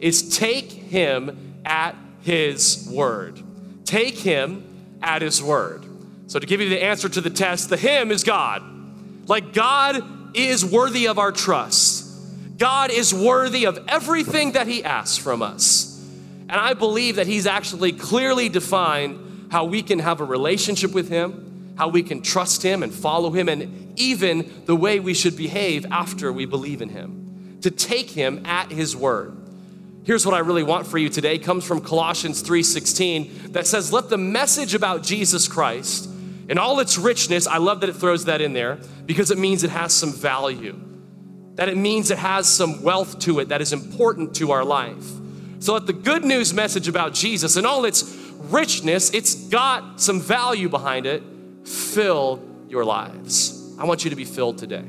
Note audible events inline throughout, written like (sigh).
is Take Him at His Word. Take Him at His Word. So, to give you the answer to the test, the Him is God. Like, God is worthy of our trust. God is worthy of everything that He asks from us. And I believe that He's actually clearly defined how we can have a relationship with Him, how we can trust Him and follow Him, and even the way we should behave after we believe in Him to take him at his word. Here's what I really want for you today comes from Colossians 3:16 that says let the message about Jesus Christ in all its richness, I love that it throws that in there because it means it has some value. That it means it has some wealth to it that is important to our life. So let the good news message about Jesus in all its richness, it's got some value behind it, fill your lives. I want you to be filled today.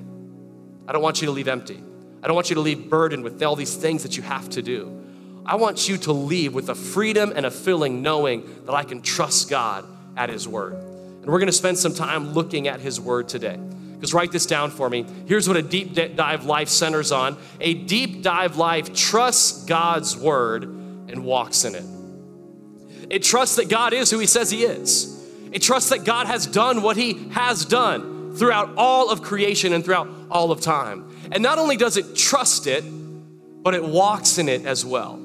I don't want you to leave empty. I don't want you to leave burdened with all these things that you have to do. I want you to leave with a freedom and a feeling knowing that I can trust God at His Word. And we're gonna spend some time looking at His Word today. Because write this down for me. Here's what a deep dive life centers on a deep dive life trusts God's Word and walks in it. It trusts that God is who He says He is. It trusts that God has done what He has done throughout all of creation and throughout all of time. And not only does it trust it, but it walks in it as well.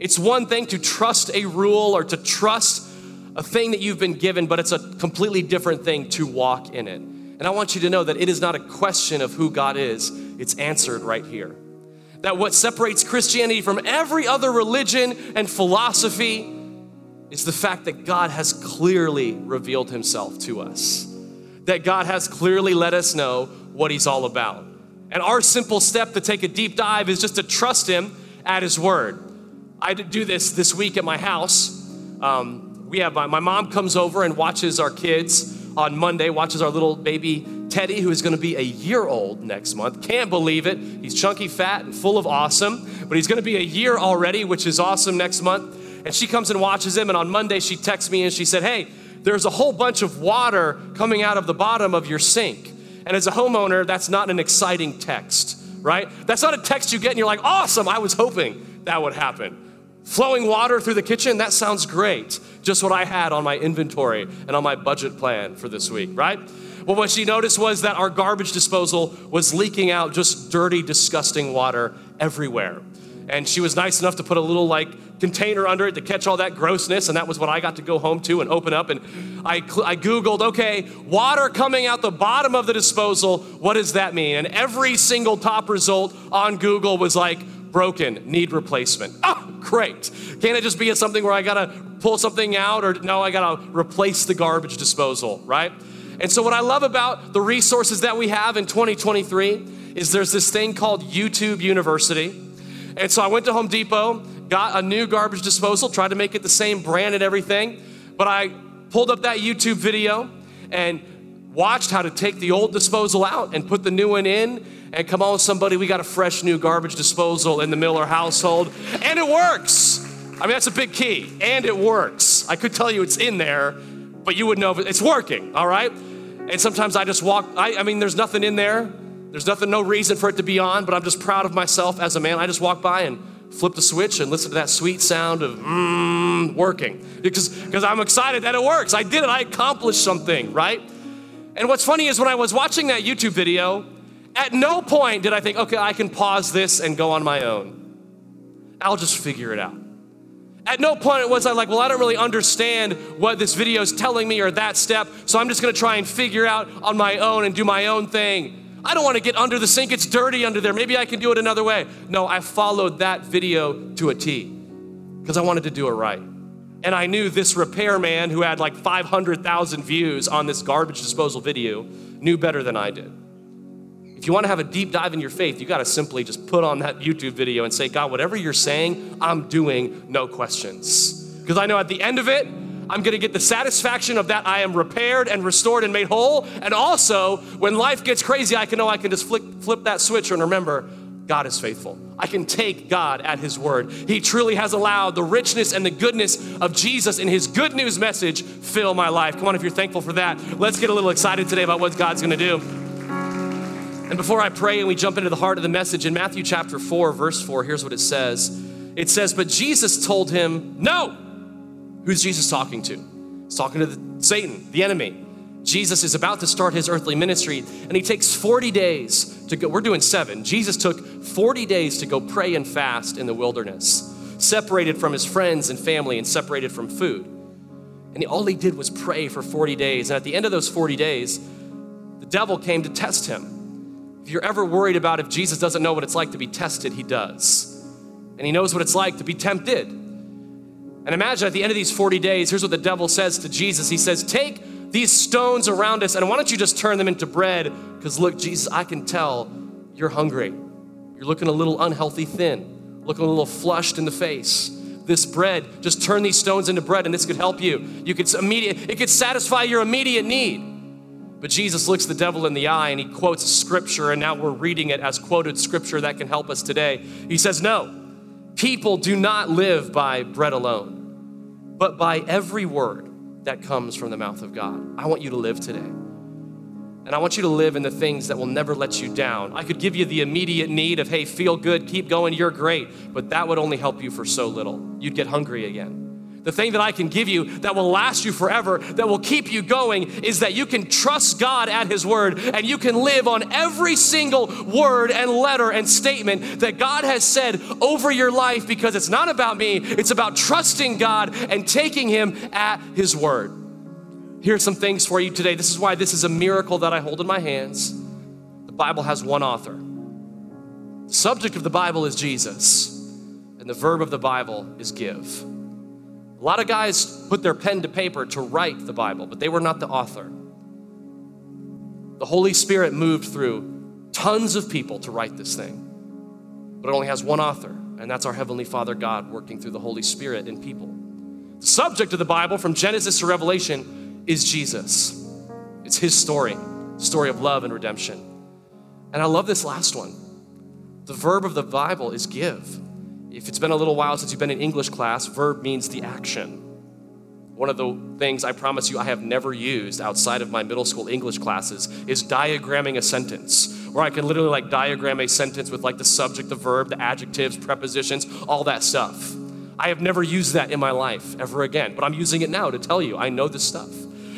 It's one thing to trust a rule or to trust a thing that you've been given, but it's a completely different thing to walk in it. And I want you to know that it is not a question of who God is, it's answered right here. That what separates Christianity from every other religion and philosophy is the fact that God has clearly revealed himself to us. That God has clearly let us know what he's all about. And our simple step to take a deep dive is just to trust Him at His word. I do this this week at my house. Um, we have my, my mom comes over and watches our kids on Monday, watches our little baby Teddy, who is going to be a year old next month. Can't believe it. He's chunky, fat, and full of awesome, but he's going to be a year already, which is awesome next month. And she comes and watches him, and on Monday she texts me and she said, Hey, there's a whole bunch of water coming out of the bottom of your sink. And as a homeowner, that's not an exciting text, right? That's not a text you get and you're like, awesome, I was hoping that would happen. Flowing water through the kitchen, that sounds great. Just what I had on my inventory and on my budget plan for this week, right? Well, what she noticed was that our garbage disposal was leaking out just dirty, disgusting water everywhere. And she was nice enough to put a little like container under it to catch all that grossness and that was what i got to go home to and open up. And i, I googled okay water coming out the bottom of the disposal what does that mean? And every single top result on google was like broken need replacement. Oh great can't it just be something where i gotta pull something out or no i gotta replace the garbage disposal right and so what i love about the resources that we have in 2023 is there's this thing called youtube university and so I went to Home Depot, got a new garbage disposal, tried to make it the same brand and everything. But I pulled up that YouTube video and watched how to take the old disposal out and put the new one in. And come on, somebody, we got a fresh new garbage disposal in the Miller household. And it works. I mean, that's a big key. And it works. I could tell you it's in there, but you would know it's working, all right? And sometimes I just walk, I, I mean, there's nothing in there. There's nothing, no reason for it to be on, but I'm just proud of myself as a man. I just walk by and flip the switch and listen to that sweet sound of mmm working because because I'm excited that it works. I did it. I accomplished something, right? And what's funny is when I was watching that YouTube video, at no point did I think, okay, I can pause this and go on my own. I'll just figure it out. At no point was I like, well, I don't really understand what this video is telling me or that step, so I'm just gonna try and figure out on my own and do my own thing. I don't want to get under the sink, it's dirty under there. Maybe I can do it another way. No, I followed that video to a T because I wanted to do it right. And I knew this repairman who had like 500,000 views on this garbage disposal video knew better than I did. If you want to have a deep dive in your faith, you got to simply just put on that YouTube video and say, God, whatever you're saying, I'm doing, no questions. Because I know at the end of it, I'm to get the satisfaction of that I am repaired and restored and made whole. And also, when life gets crazy, I can know I can just flip, flip that switch and remember God is faithful. I can take God at His word. He truly has allowed the richness and the goodness of Jesus in His good news message fill my life. Come on, if you're thankful for that, let's get a little excited today about what God's to do. And before I pray and we jump into the heart of the message, in Matthew chapter 4, verse 4, here's what it says It says, But Jesus told him, No. Who's Jesus talking to? He's talking to the, Satan, the enemy. Jesus is about to start his earthly ministry, and he takes 40 days to go. We're doing seven. Jesus took 40 days to go pray and fast in the wilderness, separated from his friends and family, and separated from food. And all he did was pray for 40 days. And at the end of those 40 days, the devil came to test him. If you're ever worried about if Jesus doesn't know what it's like to be tested, he does. And he knows what it's like to be tempted. And imagine at the end of these 40 days, here's what the devil says to Jesus He says, Take these stones around us, and why don't you just turn them into bread? Because look, Jesus, I can tell you're hungry. You're looking a little unhealthy thin, looking a little flushed in the face. This bread, just turn these stones into bread, and this could help you. You could immediate, it could satisfy your immediate need. But Jesus looks the devil in the eye and he quotes scripture, and now we're reading it as quoted scripture that can help us today. He says, No, people do not live by bread alone, but by every word that comes from the mouth of God. I want you to live today. And I want you to live in the things that will never let you down. I could give you the immediate need of, hey, feel good, keep going, you're great, but that would only help you for so little. You'd get hungry again. The thing that I can give you that will last you forever, that will keep you going, is that you can trust God at His word and you can live on every single word and letter and statement that God has said over your life because it's not about me, it's about trusting God and taking Him at His word. Here's some things for you today. This is why this is a miracle that I hold in my hands. The Bible has one author. The subject of the Bible is Jesus, and the verb of the Bible is give. A lot of guys put their pen to paper to write the Bible, but they were not the author. The Holy Spirit moved through tons of people to write this thing, but it only has one author, and that's our Heavenly Father God working through the Holy Spirit in people. The subject of the Bible, from Genesis to Revelation, is Jesus. It's His story, story of love and redemption. And I love this last one. The verb of the Bible is give. If it's been a little while since you've been in English class, verb means the action. One of the things I promise you I have never used outside of my middle school English classes is diagramming a sentence, where I can literally like diagram a sentence with like the subject, the verb, the adjectives, prepositions, all that stuff. I have never used that in my life ever again, but I'm using it now to tell you I know this stuff.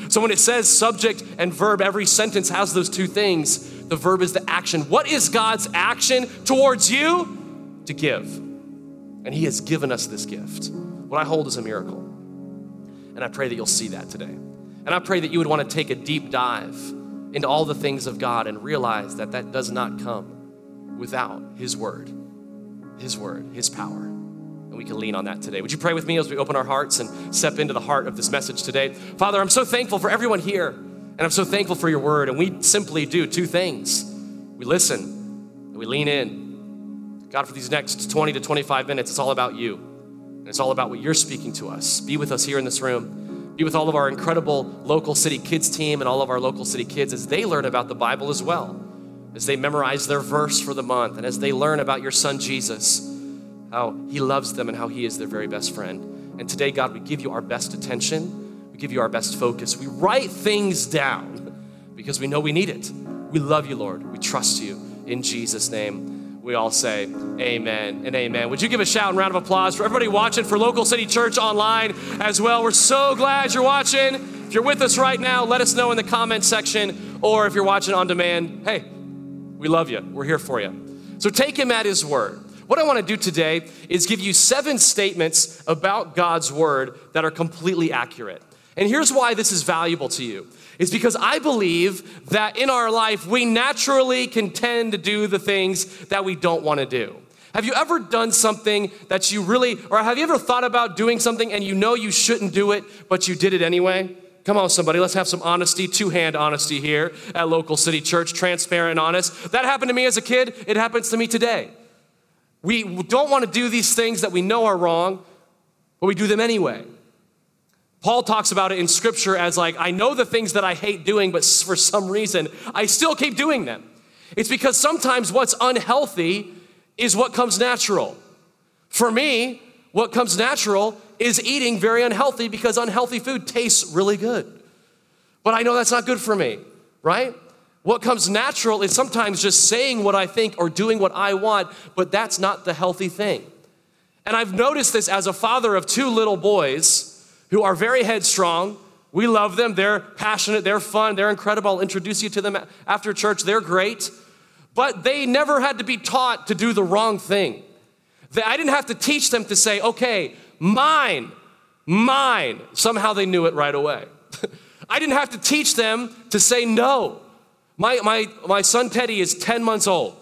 So when it says subject and verb, every sentence has those two things. The verb is the action. What is God's action towards you? To give. And He has given us this gift. What I hold is a miracle. And I pray that you'll see that today. And I pray that you would want to take a deep dive into all the things of God and realize that that does not come without His Word, His Word, His power. And we can lean on that today. Would you pray with me as we open our hearts and step into the heart of this message today? Father, I'm so thankful for everyone here, and I'm so thankful for your Word. And we simply do two things we listen and we lean in God, for these next 20 to 25 minutes, it's all about you. And it's all about what you're speaking to us. Be with us here in this room. Be with all of our incredible local city kids team and all of our local city kids as they learn about the Bible as well, as they memorize their verse for the month, and as they learn about your son Jesus, how he loves them and how he is their very best friend. And today, God, we give you our best attention. We give you our best focus. We write things down because we know we need it. We love you, Lord. We trust you. In Jesus' name we all say amen and amen. Would you give a shout and round of applause for everybody watching for Local City Church online as well? We're so glad you're watching. If you're with us right now, let us know in the comment section, or if you're watching on demand, hey, we love you. We're here for you. So take him at his word. What I want to do today is give you seven statements about God's word that are completely accurate. And here's why this is valuable to you is because I believe that in our life, we naturally can tend to do the things that we don't want to do. Have you ever done something that you really, or have you ever thought about doing something and you know you shouldn't do it, but you did it anyway? Come on, somebody, let's have some honesty, two hand honesty here at Local City Church, transparent honest. That happened to me as a kid, it happens to me today. We don't want to do these things that we know are wrong, but we do them anyway. Paul talks about it in scripture as like, I know the things that I hate doing, but for some reason, I still keep doing them. It's because sometimes what's unhealthy is what comes natural. For me, what comes natural is eating very unhealthy because unhealthy food tastes really good. But I know that's not good for me, right? What comes natural is sometimes just saying what I think or doing what I want, but that's not the healthy thing. And I've noticed this as a father of two little boys who are very headstrong. We love them. They're passionate. They're fun. They're incredible. I'll introduce you to them after church. They're great. But they never had to be taught to do the wrong thing. I didn't have to teach them to say, okay, mine, mine. Somehow they knew it right away. (laughs) I didn't have to teach them to say no. My, my, my son Teddy is 10 months old.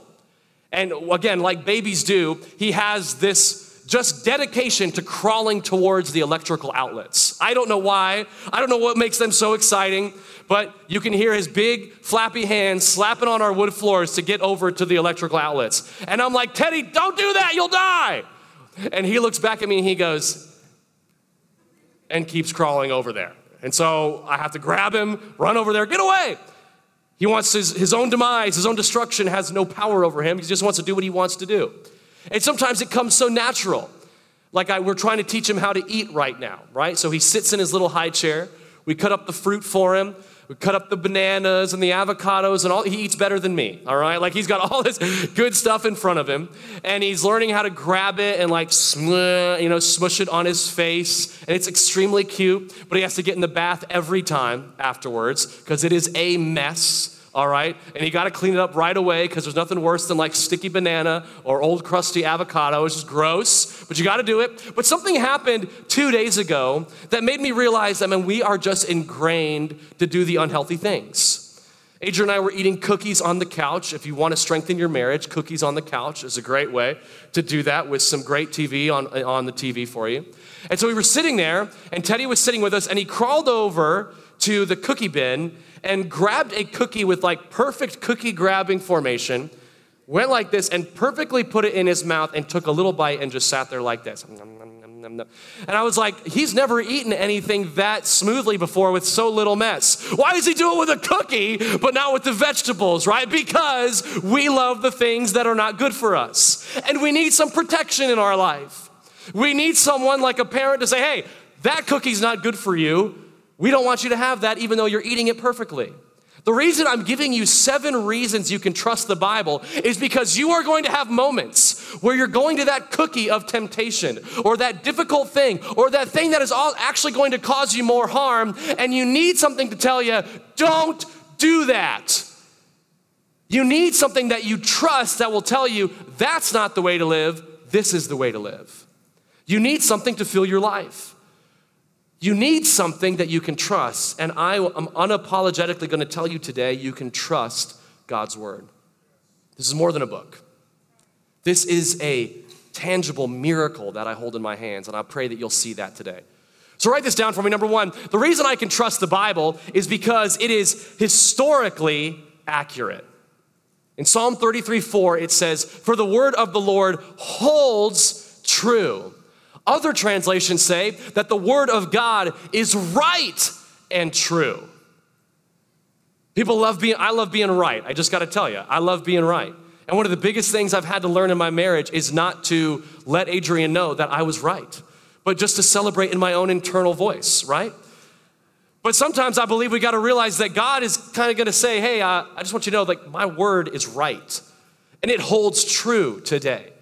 And again, like babies do, he has this just dedication to crawling towards the electrical outlets. I don't know why. I don't know what makes them so exciting, but you can hear his big flappy hands slapping on our wood floors to get over to the electrical outlets. And I'm like, Teddy, don't do that, you'll die. And he looks back at me and he goes, and keeps crawling over there. And so I have to grab him, run over there, get away. He wants his, his own demise, his own destruction has no power over him. He just wants to do what he wants to do. And sometimes it comes so natural. Like I, we're trying to teach him how to eat right now, right? So he sits in his little high chair. We cut up the fruit for him. We cut up the bananas and the avocados and all. He eats better than me, all right? Like he's got (laughs) all this good stuff in front of him, and he's learning how to grab it and like, you know, smush it on his face, and it's extremely cute. But he has to get in the bath every time afterwards because it is a mess all right? And you got to clean it up right away because there's nothing worse than like sticky banana or old crusty avocado. It's just gross, but you got to do it. But something happened two days ago that made me realize that, man, we are just ingrained to do the unhealthy things. Adrian and I were eating cookies on the couch. If you want to strengthen your marriage, cookies on the couch is a great way to do that with some great TV on, on the TV for you. And so we were sitting there, and Teddy was sitting with us, and he crawled over to the cookie bin and grabbed a cookie with like perfect cookie grabbing formation, went like this and perfectly put it in his mouth and took a little bite and just sat there like this. And I was like, he's never eaten anything that smoothly before with so little mess. Why does he do it with a cookie, but not with the vegetables, right? Because we love the things that are not good for us. And we need some protection in our life. We need someone like a parent to say, hey, that cookie's not good for you. We don't want you to have that even though you're eating it perfectly. The reason I'm giving you seven reasons you can trust the Bible is because you are going to have moments where you're going to that cookie of temptation or that difficult thing or that thing that is all actually going to cause you more harm, and you need something to tell you, don't do that. You need something that you trust that will tell you that's not the way to live, this is the way to live. You need something to fill your life. You need something that you can trust. And I am unapologetically going to tell you today you can trust God's word. This is more than a book. This is a tangible miracle that I hold in my hands, and I pray that you'll see that today. So, write this down for me. Number one, the reason I can trust the Bible is because it is historically accurate. In Psalm 33 4, it says, For the word of the Lord holds true. Other translations say that the Word of God is right and true. People love being, I love being right. I just got to tell you, I love being right. And one of the biggest things I've had to learn in my marriage is not to let Adrian know that I was right, but just to celebrate in my own internal voice, right? But sometimes I believe we got to realize that God is kind of going to say, hey, uh, I just want you to know, like, my word is right. And it holds true today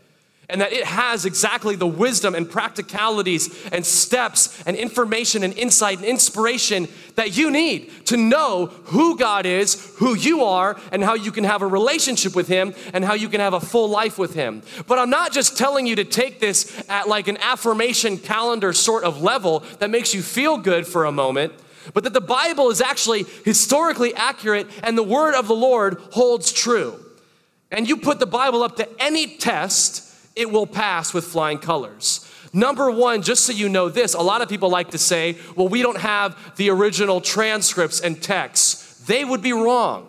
and that it has exactly the wisdom and practicalities and steps and information and insight and inspiration that you need to know who God is, who you are, and how you can have a relationship with Him and how you can have a full life with Him. But I'm not just telling you to take this at like an affirmation calendar sort of level that makes you feel good for a moment. But that the Bible is actually historically accurate and the word of the Lord holds true. And you put the Bible up to any test, it will pass with flying colors. Number one, just so you know this, a lot of people like to say, well, we don't have the original transcripts and texts. They would be wrong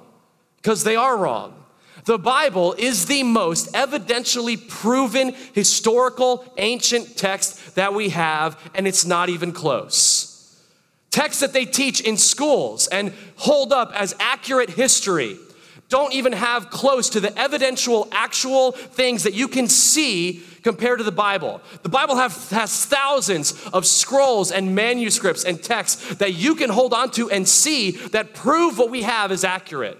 because they are wrong. The Bible is the most evidentially proven historical ancient text that we have, and it's not even close. Texts that they teach in schools and hold up as accurate history don't even have close to the evidential, actual things that you can see compared to the Bible. The Bible have, has thousands of scrolls and manuscripts and texts that you can hold on to and see that prove what we have is accurate.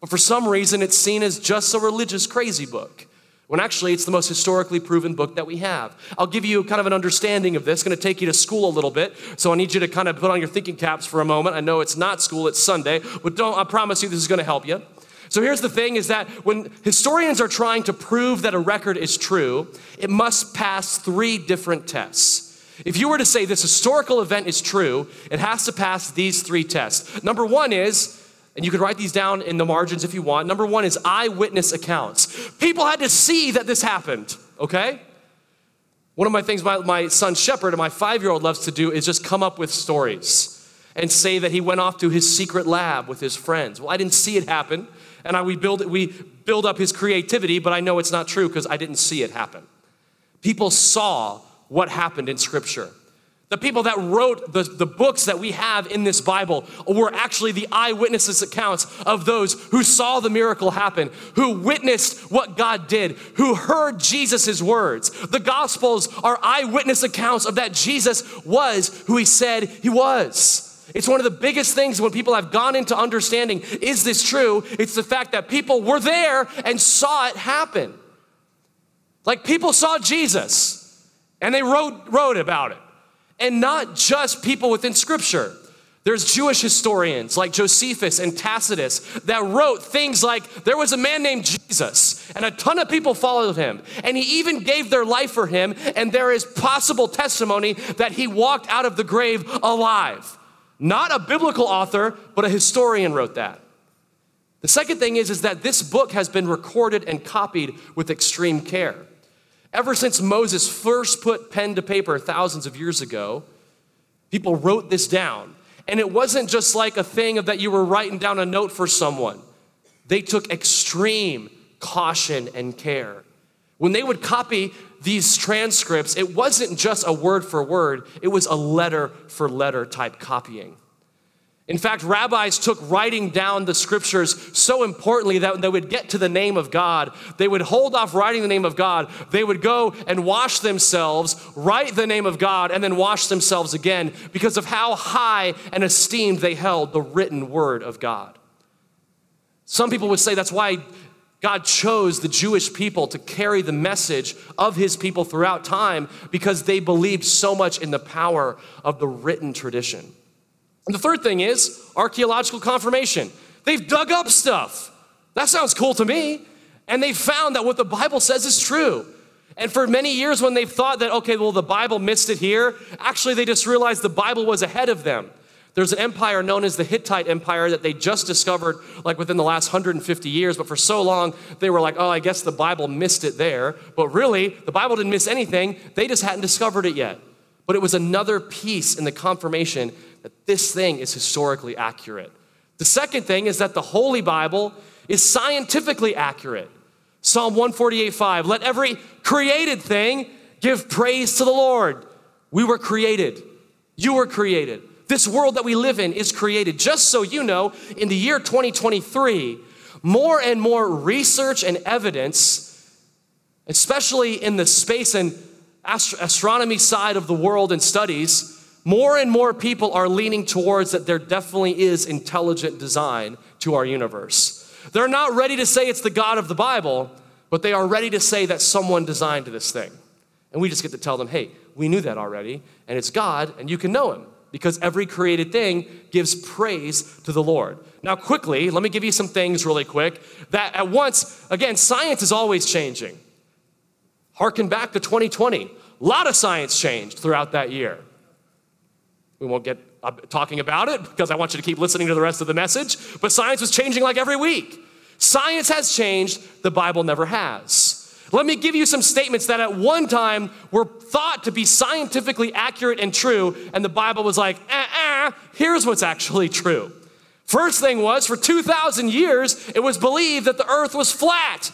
But for some reason, it's seen as just a religious crazy book. When actually, it's the most historically proven book that we have. I'll give you kind of an understanding of this. Going to take you to school a little bit. So I need you to kind of put on your thinking caps for a moment. I know it's not school, it's Sunday, but don't, I promise you this is going to help you. So here's the thing is that when historians are trying to prove that a record is true, it must pass three different tests. If you were to say this historical event is true, it has to pass these three tests. Number one is, and you could write these down in the margins if you want. Number one is eyewitness accounts. People had to see that this happened, okay? One of my things my, my son Shepard and my five year old loves to do is just come up with stories and say that he went off to his secret lab with his friends. Well, I didn't see it happen and I, we, build, we build up his creativity, but I know it's not true because I didn't see it happen. People saw what happened in Scripture. The people that wrote the, the books that we have in this Bible were actually the eyewitnesses' accounts of those who saw the miracle happen, who witnessed what God did, who heard Jesus' words. The Gospels are eyewitness accounts of that Jesus was who he said he was. It's one of the biggest things when people have gone into understanding is this true? It's the fact that people were there and saw it happen. Like people saw Jesus and they wrote, wrote about it. And not just people within Scripture. There's Jewish historians like Josephus and Tacitus that wrote things like there was a man named Jesus, and a ton of people followed him, and he even gave their life for him, and there is possible testimony that he walked out of the grave alive. Not a biblical author, but a historian wrote that. The second thing is, is that this book has been recorded and copied with extreme care. Ever since Moses first put pen to paper thousands of years ago, people wrote this down. And it wasn't just like a thing of that you were writing down a note for someone. They took extreme caution and care. When they would copy these transcripts, it wasn't just a word for word, it was a letter for letter type copying. In fact, rabbis took writing down the scriptures so importantly that they would get to the name of God, they would hold off writing the name of God. They would go and wash themselves, write the name of God, and then wash themselves again because of how high and esteemed they held the written word of God. Some people would say that's why God chose the Jewish people to carry the message of his people throughout time because they believed so much in the power of the written tradition. And the third thing is archaeological confirmation. They've dug up stuff. That sounds cool to me. And they found that what the Bible says is true. And for many years, when they've thought that, okay, well, the Bible missed it here, actually, they just realized the Bible was ahead of them. There's an empire known as the Hittite Empire that they just discovered like within the last 150 years, but for so long they were like, oh, I guess the Bible missed it there. But really, the Bible didn't miss anything, they just hadn't discovered it yet. But it was another piece in the confirmation that this thing is historically accurate. The second thing is that the Holy Bible is scientifically accurate. Psalm 148 5, let every created thing give praise to the Lord. We were created. You were created. This world that we live in is created. Just so you know, in the year 2023, more and more research and evidence, especially in the space and astronomy side of the world and studies, more and more people are leaning towards that there definitely is intelligent design to our universe. They're not ready to say it's the God of the Bible, but they are ready to say that someone designed this thing. And we just get to tell them, hey, we knew that already, and it's God, and you can know Him because every created thing gives praise to the Lord. Now, quickly, let me give you some things really quick that at once, again, science is always changing. Harken back to 2020. A lot of science changed throughout that year. We won't get talking about it because I want you to keep listening to the rest of the message, but science was changing like every week. Science has changed, the Bible never has. Let me give you some statements that at one time were thought to be scientifically accurate and true, and the Bible was like, eh, eh, here's what's actually true. First thing was, for 2,000 years, it was believed that the earth was flat.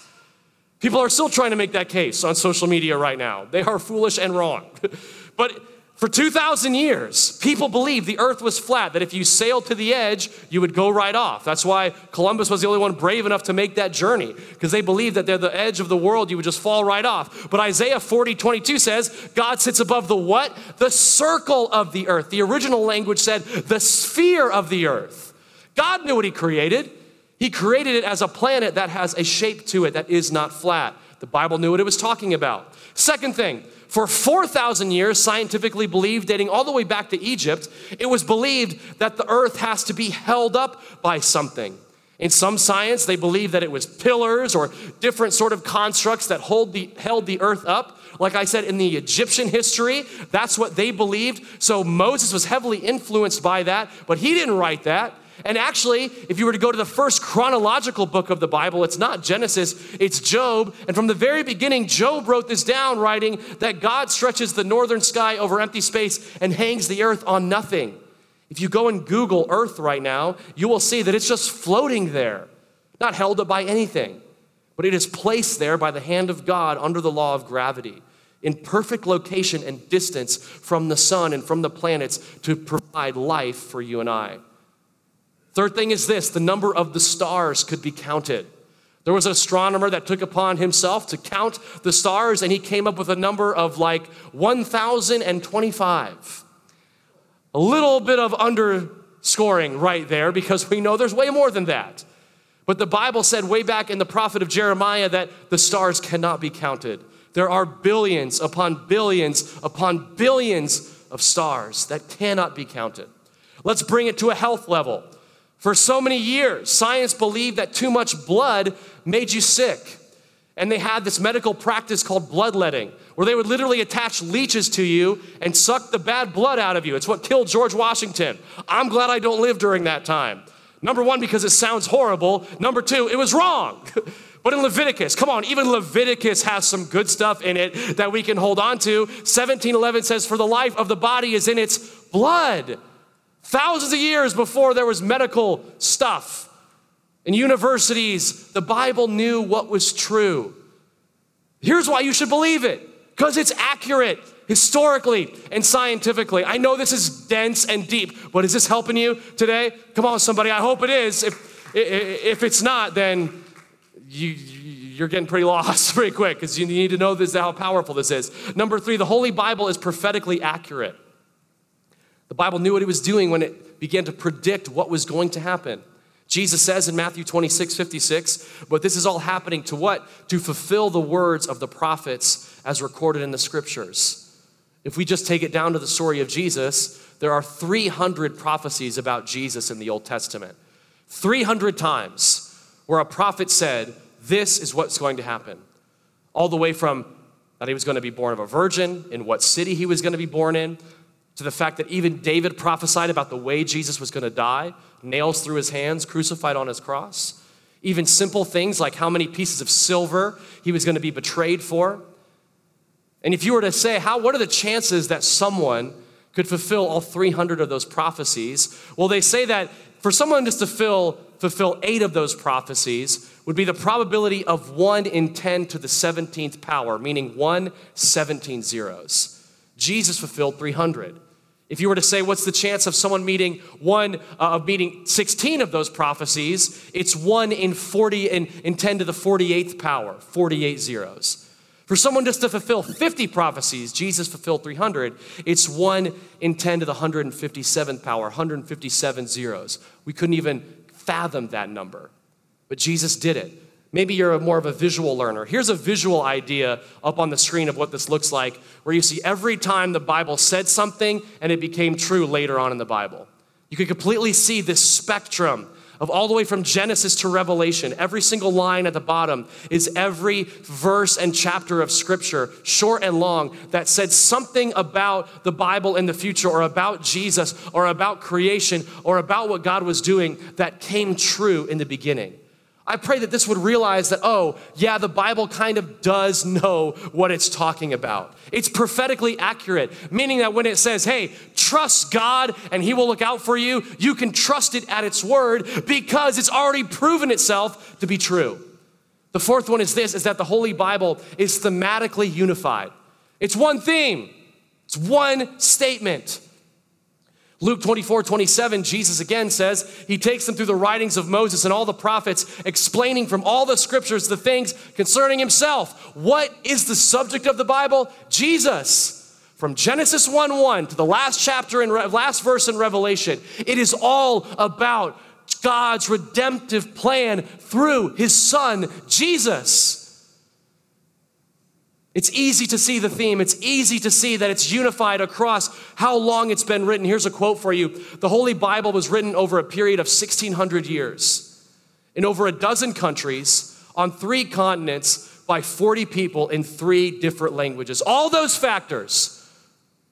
People are still trying to make that case on social media right now. They are foolish and wrong. (laughs) but for 2,000 years, people believed the earth was flat, that if you sailed to the edge, you would go right off. That's why Columbus was the only one brave enough to make that journey, because they believed that they're the edge of the world, you would just fall right off. But Isaiah 40, 22 says, God sits above the what? The circle of the earth. The original language said, the sphere of the earth. God knew what He created. He created it as a planet that has a shape to it that is not flat. The Bible knew what it was talking about. Second thing, for 4,000 years, scientifically believed, dating all the way back to Egypt, it was believed that the earth has to be held up by something. In some science, they believe that it was pillars or different sort of constructs that hold the, held the earth up. Like I said, in the Egyptian history, that's what they believed. So Moses was heavily influenced by that, but he didn't write that. And actually, if you were to go to the first chronological book of the Bible, it's not Genesis, it's Job. And from the very beginning, Job wrote this down, writing that God stretches the northern sky over empty space and hangs the earth on nothing. If you go and Google earth right now, you will see that it's just floating there, not held up by anything, but it is placed there by the hand of God under the law of gravity in perfect location and distance from the sun and from the planets to provide life for you and I. Third thing is this the number of the stars could be counted. There was an astronomer that took upon himself to count the stars, and he came up with a number of like 1,025. A little bit of underscoring right there because we know there's way more than that. But the Bible said way back in the prophet of Jeremiah that the stars cannot be counted. There are billions upon billions upon billions of stars that cannot be counted. Let's bring it to a health level. For so many years, science believed that too much blood made you sick. And they had this medical practice called bloodletting, where they would literally attach leeches to you and suck the bad blood out of you. It's what killed George Washington. I'm glad I don't live during that time. Number one, because it sounds horrible. Number two, it was wrong. (laughs) But in Leviticus, come on, even Leviticus has some good stuff in it that we can hold on to. 1711 says, For the life of the body is in its blood. Thousands of years before there was medical stuff in universities, the Bible knew what was true. Here's why you should believe it because it's accurate historically and scientifically. I know this is dense and deep, but is this helping you today? Come on, somebody. I hope it is. If, if it's not, then you, you're getting pretty lost (laughs) pretty quick because you need to know this how powerful this is. Number three, the Holy Bible is prophetically accurate. The Bible knew what it was doing when it began to predict what was going to happen. Jesus says in Matthew 26, 56, but this is all happening to what? To fulfill the words of the prophets as recorded in the scriptures. If we just take it down to the story of Jesus, there are 300 prophecies about Jesus in the Old Testament. 300 times where a prophet said, This is what's going to happen. All the way from that he was going to be born of a virgin, in what city he was going to be born in, to the fact that even David prophesied about the way Jesus was going to die nails through his hands, crucified on his cross. Even simple things like how many pieces of silver he was going to be betrayed for. And if you were to say, how, what are the chances that someone could fulfill all 300 of those prophecies? Well, they say that for someone just to fill, fulfill eight of those prophecies would be the probability of one in 10 to the 17th power, meaning one 17 zeros. Jesus fulfilled 300. If you were to say, what's the chance of someone meeting one, uh, of meeting 16 of those prophecies, it's one in 40, in, in 10 to the 48th power, 48 zeros. For someone just to fulfill 50 prophecies, Jesus fulfilled 300, it's one in 10 to the 157th power, 157 zeros. We couldn't even fathom that number. But Jesus did it. Maybe you're more of a visual learner. Here's a visual idea up on the screen of what this looks like, where you see every time the Bible said something and it became true later on in the Bible. You can completely see this spectrum of all the way from Genesis to Revelation. Every single line at the bottom is every verse and chapter of Scripture, short and long, that said something about the Bible in the future or about Jesus or about creation or about what God was doing that came true in the beginning. I pray that this would realize that, oh, yeah, the Bible kind of does know what it's talking about. It's prophetically accurate, meaning that when it says, hey, trust God and He will look out for you, you can trust it at its word because it's already proven itself to be true. The fourth one is this is that the Holy Bible is thematically unified. It's one theme, it's one statement. Luke 24, 27, Jesus again says, He takes them through the writings of Moses and all the prophets, explaining from all the scriptures the things concerning Himself. What is the subject of the Bible? Jesus. From Genesis 1 1 to the last chapter and last verse in Revelation, it is all about God's redemptive plan through His Son, Jesus. It's easy to see the theme. It's easy to see that it's unified across how long it's been written. Here's a quote for you The Holy Bible was written over a period of 1,600 years in over a dozen countries on three continents by 40 people in three different languages. All those factors,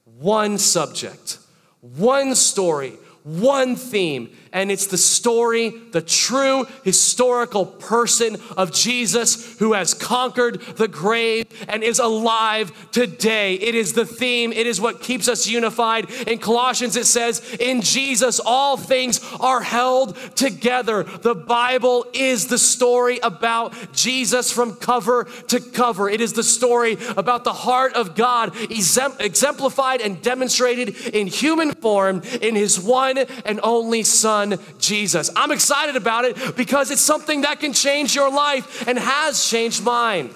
one subject, one story, one theme, and it's the story, the true historical person of Jesus who has conquered the grave and is alive today. It is the theme, it is what keeps us unified. In Colossians, it says, In Jesus, all things are held together. The Bible is the story about Jesus from cover to cover. It is the story about the heart of God, exemplified and demonstrated in human form in his one and only Son. Son, Jesus. I'm excited about it because it's something that can change your life and has changed mine.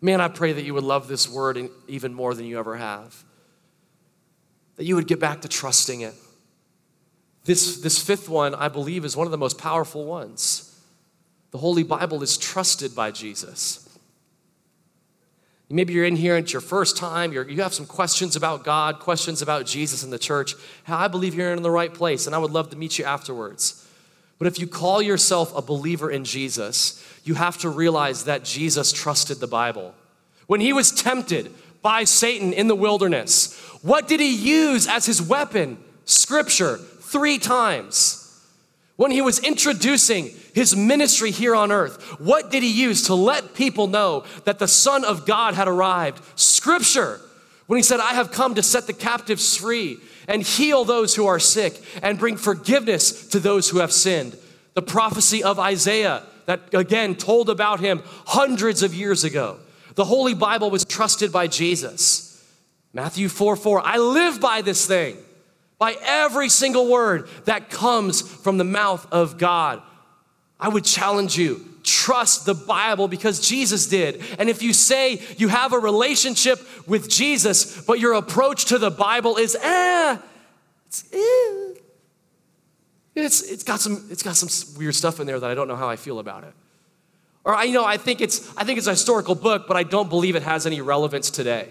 Man, I pray that you would love this word even more than you ever have. That you would get back to trusting it. This, this fifth one, I believe, is one of the most powerful ones. The Holy Bible is trusted by Jesus. Maybe you're in here and it's your first time, you you have some questions about God, questions about Jesus and the church. I believe you're in the right place, and I would love to meet you afterwards. But if you call yourself a believer in Jesus, you have to realize that Jesus trusted the Bible. When he was tempted by Satan in the wilderness, what did he use as his weapon? Scripture, three times. When he was introducing his ministry here on earth, what did he use to let people know that the Son of God had arrived? Scripture. When he said, I have come to set the captives free and heal those who are sick and bring forgiveness to those who have sinned. The prophecy of Isaiah that again told about him hundreds of years ago. The Holy Bible was trusted by Jesus. Matthew 4 4, I live by this thing by every single word that comes from the mouth of God. I would challenge you trust the Bible because Jesus did. And if you say you have a relationship with Jesus, but your approach to the Bible is, eh, it's, eh, it's, it's got some it's got some weird stuff in there that I don't know how I feel about it. Or I you know I think it's I think it's a historical book, but I don't believe it has any relevance today.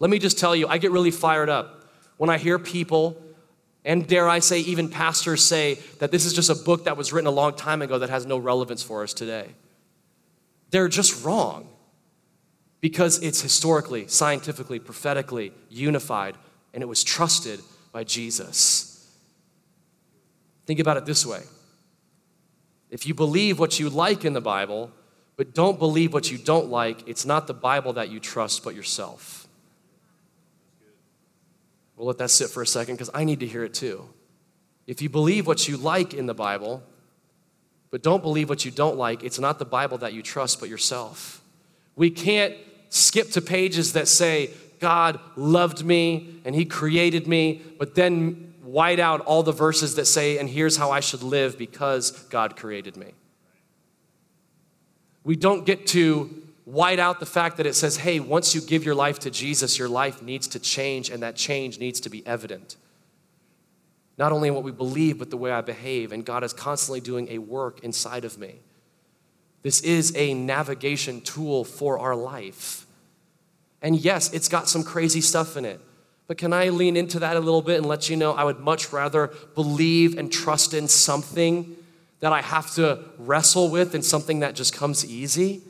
Let me just tell you, I get really fired up when I hear people and dare I say, even pastors say that this is just a book that was written a long time ago that has no relevance for us today. They're just wrong because it's historically, scientifically, prophetically unified, and it was trusted by Jesus. Think about it this way if you believe what you like in the Bible, but don't believe what you don't like, it's not the Bible that you trust, but yourself. We'll let that sit for a second because I need to hear it too. If you believe what you like in the Bible, but don't believe what you don't like, it's not the Bible that you trust, but yourself. We can't skip to pages that say, God loved me and He created me, but then white out all the verses that say, and here's how I should live because God created me. We don't get to white out the fact that it says, hey, once you give your life to Jesus, your life needs to change, and that change needs to be evident. Not only in what we believe, but the way I behave. And God is constantly doing a work inside of me. This is a navigation tool for our life. And yes, it's got some crazy stuff in it. But can I lean into that a little bit and let you know I would much rather believe and trust in something that I have to wrestle with than something that just comes easy?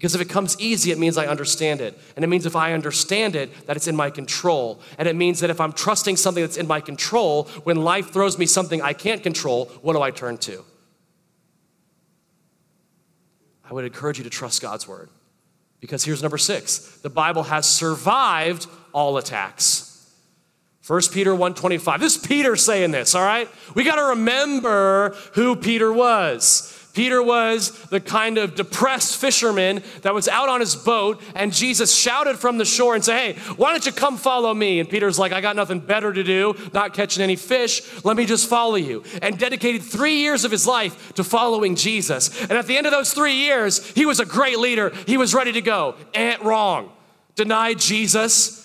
Because if it comes easy, it means I understand it. And it means if I understand it, that it's in my control. And it means that if I'm trusting something that's in my control, when life throws me something I can't control, what do I turn to? I would encourage you to trust God's word. Because here's number six the Bible has survived all attacks. 1 Peter 1:25. This is Peter saying this, all right? We got to remember who Peter was. Peter was the kind of depressed fisherman that was out on his boat, and Jesus shouted from the shore and said, Hey, why don't you come follow me? And Peter's like, I got nothing better to do, not catching any fish. Let me just follow you. And dedicated three years of his life to following Jesus. And at the end of those three years, he was a great leader. He was ready to go. And wrong. Denied Jesus,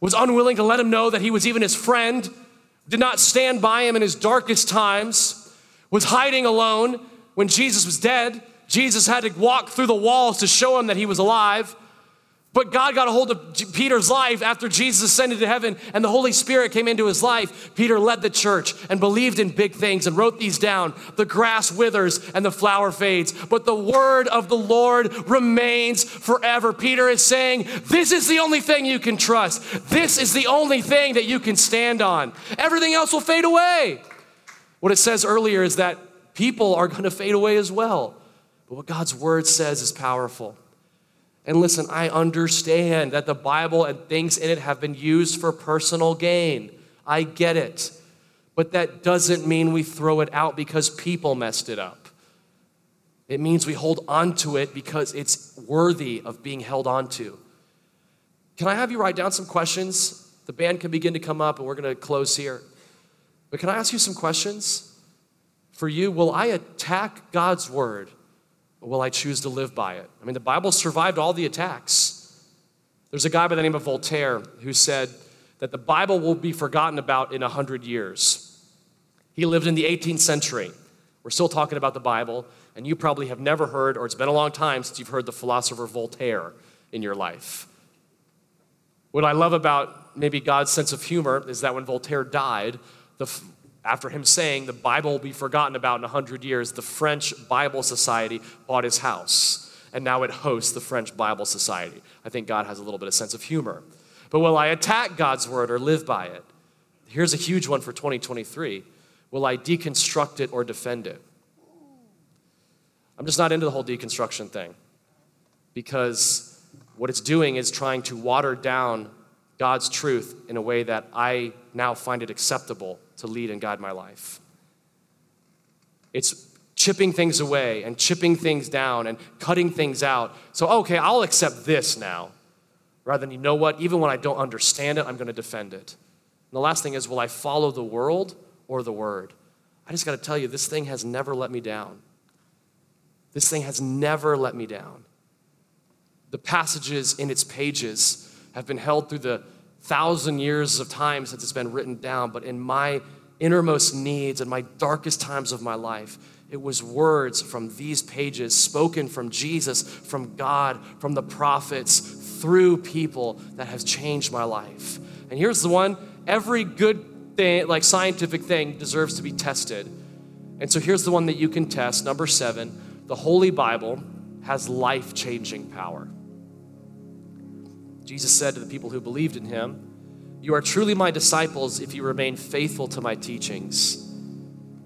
was unwilling to let him know that he was even his friend, did not stand by him in his darkest times, was hiding alone when Jesus was dead, Jesus had to walk through the walls to show him that he was alive. But God got a hold of Peter's life after Jesus ascended to heaven and the Holy Spirit came into his life. Peter led the church and believed in big things and wrote these down. The grass withers and the flower fades, but the word of the Lord remains forever. Peter is saying, This is the only thing you can trust. This is the only thing that you can stand on. Everything else will fade away. What it says earlier is that people are going to fade away as well. But what God's word says is powerful. And listen, I understand that the Bible and things in it have been used for personal gain. I get it. But that doesn't mean we throw it out because people messed it up. It means we hold on to it because it's worthy of being held on to. Can I have you write down some questions? The band can begin to come up and we're going to close here. But can I ask you some questions? For you, will I attack God's word or will I choose to live by it? I mean, the Bible survived all the attacks. There's a guy by the name of Voltaire who said that the Bible will be forgotten about in 100 years. He lived in the 18th century. We're still talking about the Bible, and you probably have never heard, or it's been a long time since you've heard the philosopher Voltaire in your life. What I love about maybe God's sense of humor is that when Voltaire died, the, after him saying the Bible will be forgotten about in 100 years, the French Bible Society bought his house, and now it hosts the French Bible Society. I think God has a little bit of sense of humor. But will I attack God's word or live by it? Here's a huge one for 2023. Will I deconstruct it or defend it? I'm just not into the whole deconstruction thing because what it's doing is trying to water down God's truth in a way that I now find it acceptable to lead and guide my life. It's chipping things away and chipping things down and cutting things out. So, okay, I'll accept this now. Rather than, you know what, even when I don't understand it, I'm going to defend it. And the last thing is, will I follow the world or the word? I just got to tell you, this thing has never let me down. This thing has never let me down. The passages in its pages have been held through the thousand years of time since it's been written down, but in my innermost needs and my darkest times of my life, it was words from these pages spoken from Jesus, from God, from the prophets, through people that have changed my life. And here's the one every good thing, like scientific thing, deserves to be tested. And so here's the one that you can test. Number seven the Holy Bible has life changing power. Jesus said to the people who believed in him, You are truly my disciples if you remain faithful to my teachings.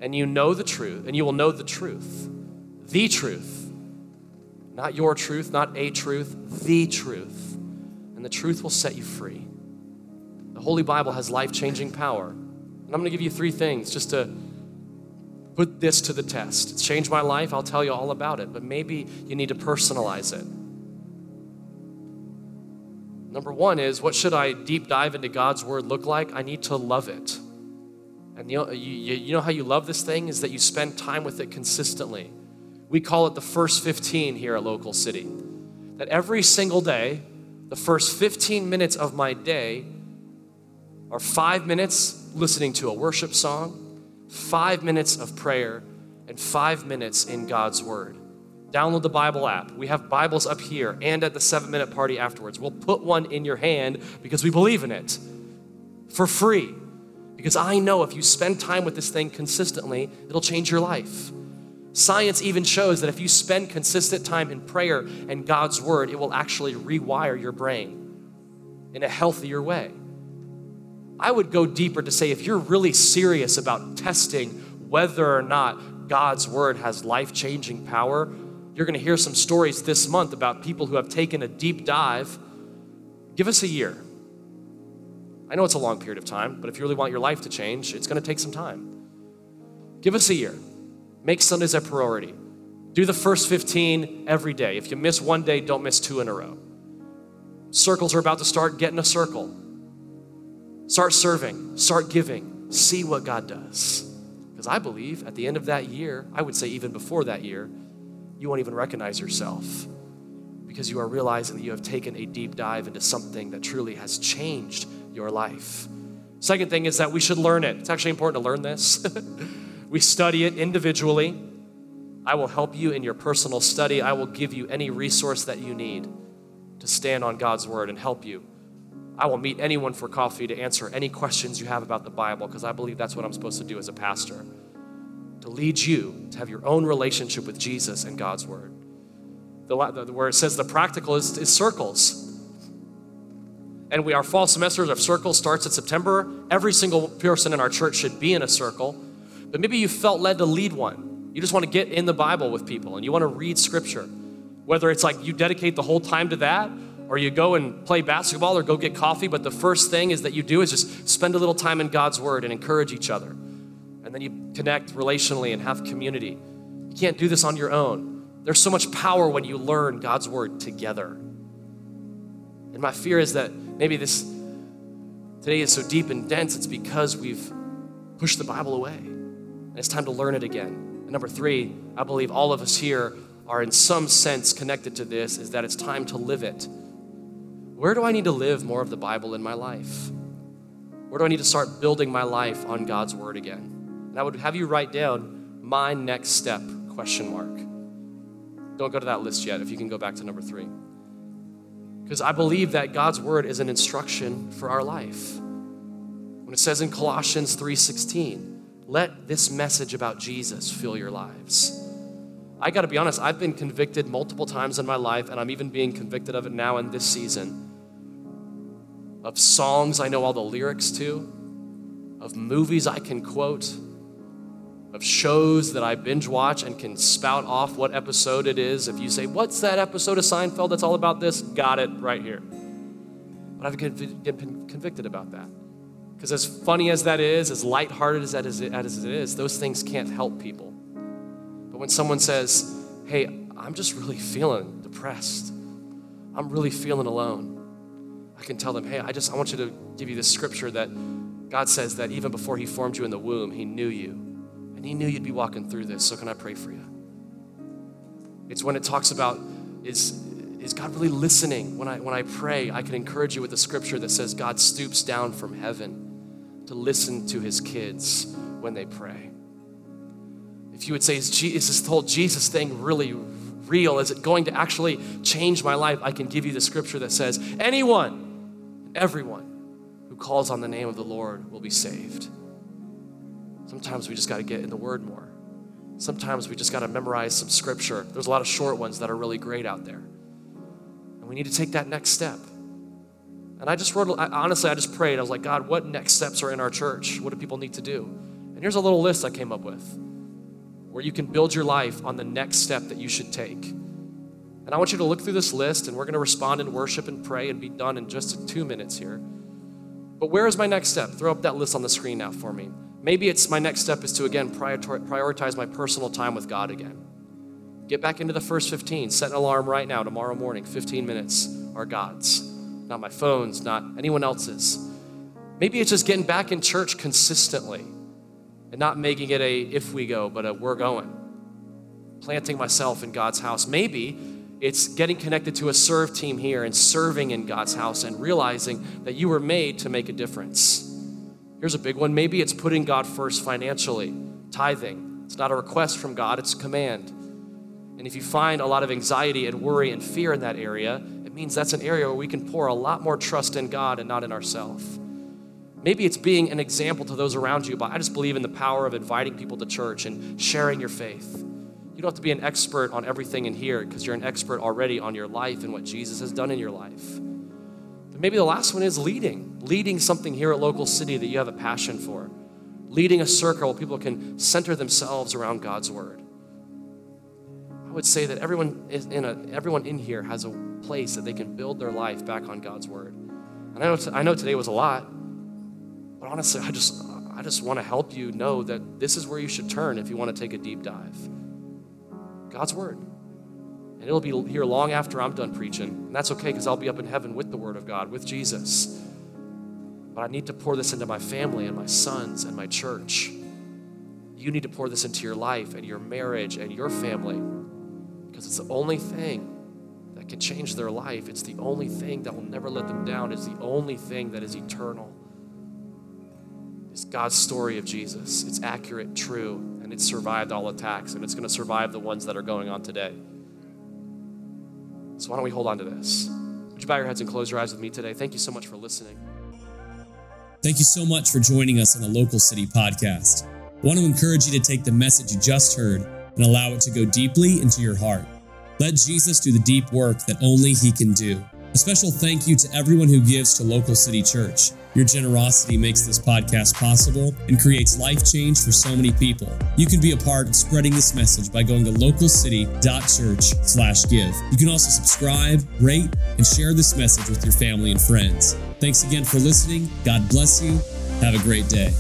And you know the truth, and you will know the truth, the truth. Not your truth, not a truth, the truth. And the truth will set you free. The Holy Bible has life changing power. And I'm going to give you three things just to put this to the test. It's changed my life. I'll tell you all about it, but maybe you need to personalize it. Number one is what should I deep dive into God's word look like? I need to love it. And you know, you, you know how you love this thing is that you spend time with it consistently. We call it the first 15 here at Local City. That every single day, the first 15 minutes of my day are five minutes listening to a worship song, five minutes of prayer, and five minutes in God's Word. Download the Bible app. We have Bibles up here and at the seven minute party afterwards. We'll put one in your hand because we believe in it for free. Because I know if you spend time with this thing consistently, it'll change your life. Science even shows that if you spend consistent time in prayer and God's word, it will actually rewire your brain in a healthier way. I would go deeper to say if you're really serious about testing whether or not God's word has life changing power, you're going to hear some stories this month about people who have taken a deep dive. Give us a year. I know it's a long period of time, but if you really want your life to change, it's going to take some time. Give us a year. Make Sundays a priority. Do the first 15 every day. If you miss one day, don't miss two in a row. Circles are about to start. Get in a circle. Start serving. Start giving. See what God does. Because I believe at the end of that year, I would say even before that year, you won't even recognize yourself because you are realizing that you have taken a deep dive into something that truly has changed your life. Second thing is that we should learn it. It's actually important to learn this. (laughs) we study it individually. I will help you in your personal study. I will give you any resource that you need to stand on God's word and help you. I will meet anyone for coffee to answer any questions you have about the Bible because I believe that's what I'm supposed to do as a pastor to lead you to have your own relationship with Jesus and God's word. The, where it says the practical is, is circles. And we, our fall semesters of circles starts in September. Every single person in our church should be in a circle. But maybe you felt led to lead one. You just want to get in the Bible with people and you want to read scripture. Whether it's like you dedicate the whole time to that, or you go and play basketball or go get coffee, but the first thing is that you do is just spend a little time in God's Word and encourage each other. And then you connect relationally and have community. You can't do this on your own. There's so much power when you learn God's Word together. And my fear is that maybe this today is so deep and dense, it's because we've pushed the Bible away. And it's time to learn it again. And number three, I believe all of us here are in some sense connected to this is that it's time to live it. Where do I need to live more of the Bible in my life? Where do I need to start building my life on God's word again? And I would have you write down my next step question mark. Don't go to that list yet if you can go back to number 3. Because I believe that God's word is an instruction for our life. When it says in Colossians 3:16, let this message about Jesus fill your lives. I got to be honest, I've been convicted multiple times in my life, and I'm even being convicted of it now in this season. Of songs I know all the lyrics to, of movies I can quote, of shows that I binge watch and can spout off what episode it is. If you say, What's that episode of Seinfeld that's all about this? Got it right here. But I've been convicted about that. Because as funny as that is, as lighthearted as that is, as it is, those things can't help people But when someone says, Hey, I'm just really feeling depressed, I'm really feeling alone, I can tell them, Hey, I just I want you to give you this scripture that God says that even before He formed you in the womb, He knew you. And He knew you'd be walking through this. So, can I pray for you? It's when it talks about is, is God really listening? When I, when I pray, I can encourage you with the scripture that says God stoops down from heaven to listen to his kids when they pray. If you would say, is, Jesus, is this whole Jesus thing really real? Is it going to actually change my life? I can give you the scripture that says, anyone, everyone who calls on the name of the Lord will be saved. Sometimes we just got to get in the word more. Sometimes we just got to memorize some scripture. There's a lot of short ones that are really great out there. And we need to take that next step. And I just wrote, honestly, I just prayed. I was like, God, what next steps are in our church? What do people need to do? And here's a little list I came up with where you can build your life on the next step that you should take. And I want you to look through this list, and we're going to respond in worship and pray and be done in just two minutes here. But where is my next step? Throw up that list on the screen now for me. Maybe it's my next step is to again prioritize my personal time with God again. Get back into the first 15. Set an alarm right now, tomorrow morning. 15 minutes are God's, not my phone's, not anyone else's. Maybe it's just getting back in church consistently and not making it a if we go, but a we're going. Planting myself in God's house. Maybe it's getting connected to a serve team here and serving in God's house and realizing that you were made to make a difference. Here's a big one. Maybe it's putting God first financially, tithing. It's not a request from God, it's a command. And if you find a lot of anxiety and worry and fear in that area, it means that's an area where we can pour a lot more trust in God and not in ourselves. Maybe it's being an example to those around you, but I just believe in the power of inviting people to church and sharing your faith. You don't have to be an expert on everything in here because you're an expert already on your life and what Jesus has done in your life. But maybe the last one is leading, leading something here at Local City that you have a passion for, leading a circle where people can center themselves around God's word. I would say that everyone in a, everyone in here has a place that they can build their life back on God's word. And I know, t- I know today was a lot, but honestly, I just, I just want to help you know that this is where you should turn if you want to take a deep dive. God's word. And it'll be here long after I'm done preaching. And that's okay because I'll be up in heaven with the word of God, with Jesus. But I need to pour this into my family and my sons and my church. You need to pour this into your life and your marriage and your family because it's the only thing that can change their life. It's the only thing that will never let them down. It's the only thing that is eternal. It's God's story of Jesus. It's accurate, true, and it's survived all attacks, and it's going to survive the ones that are going on today. So, why don't we hold on to this? Would you bow your heads and close your eyes with me today? Thank you so much for listening. Thank you so much for joining us on the Local City Podcast. I want to encourage you to take the message you just heard and allow it to go deeply into your heart. Let Jesus do the deep work that only He can do. A special thank you to everyone who gives to Local City Church. Your generosity makes this podcast possible and creates life change for so many people. You can be a part of spreading this message by going to localcity.church/give. You can also subscribe, rate, and share this message with your family and friends. Thanks again for listening. God bless you. Have a great day.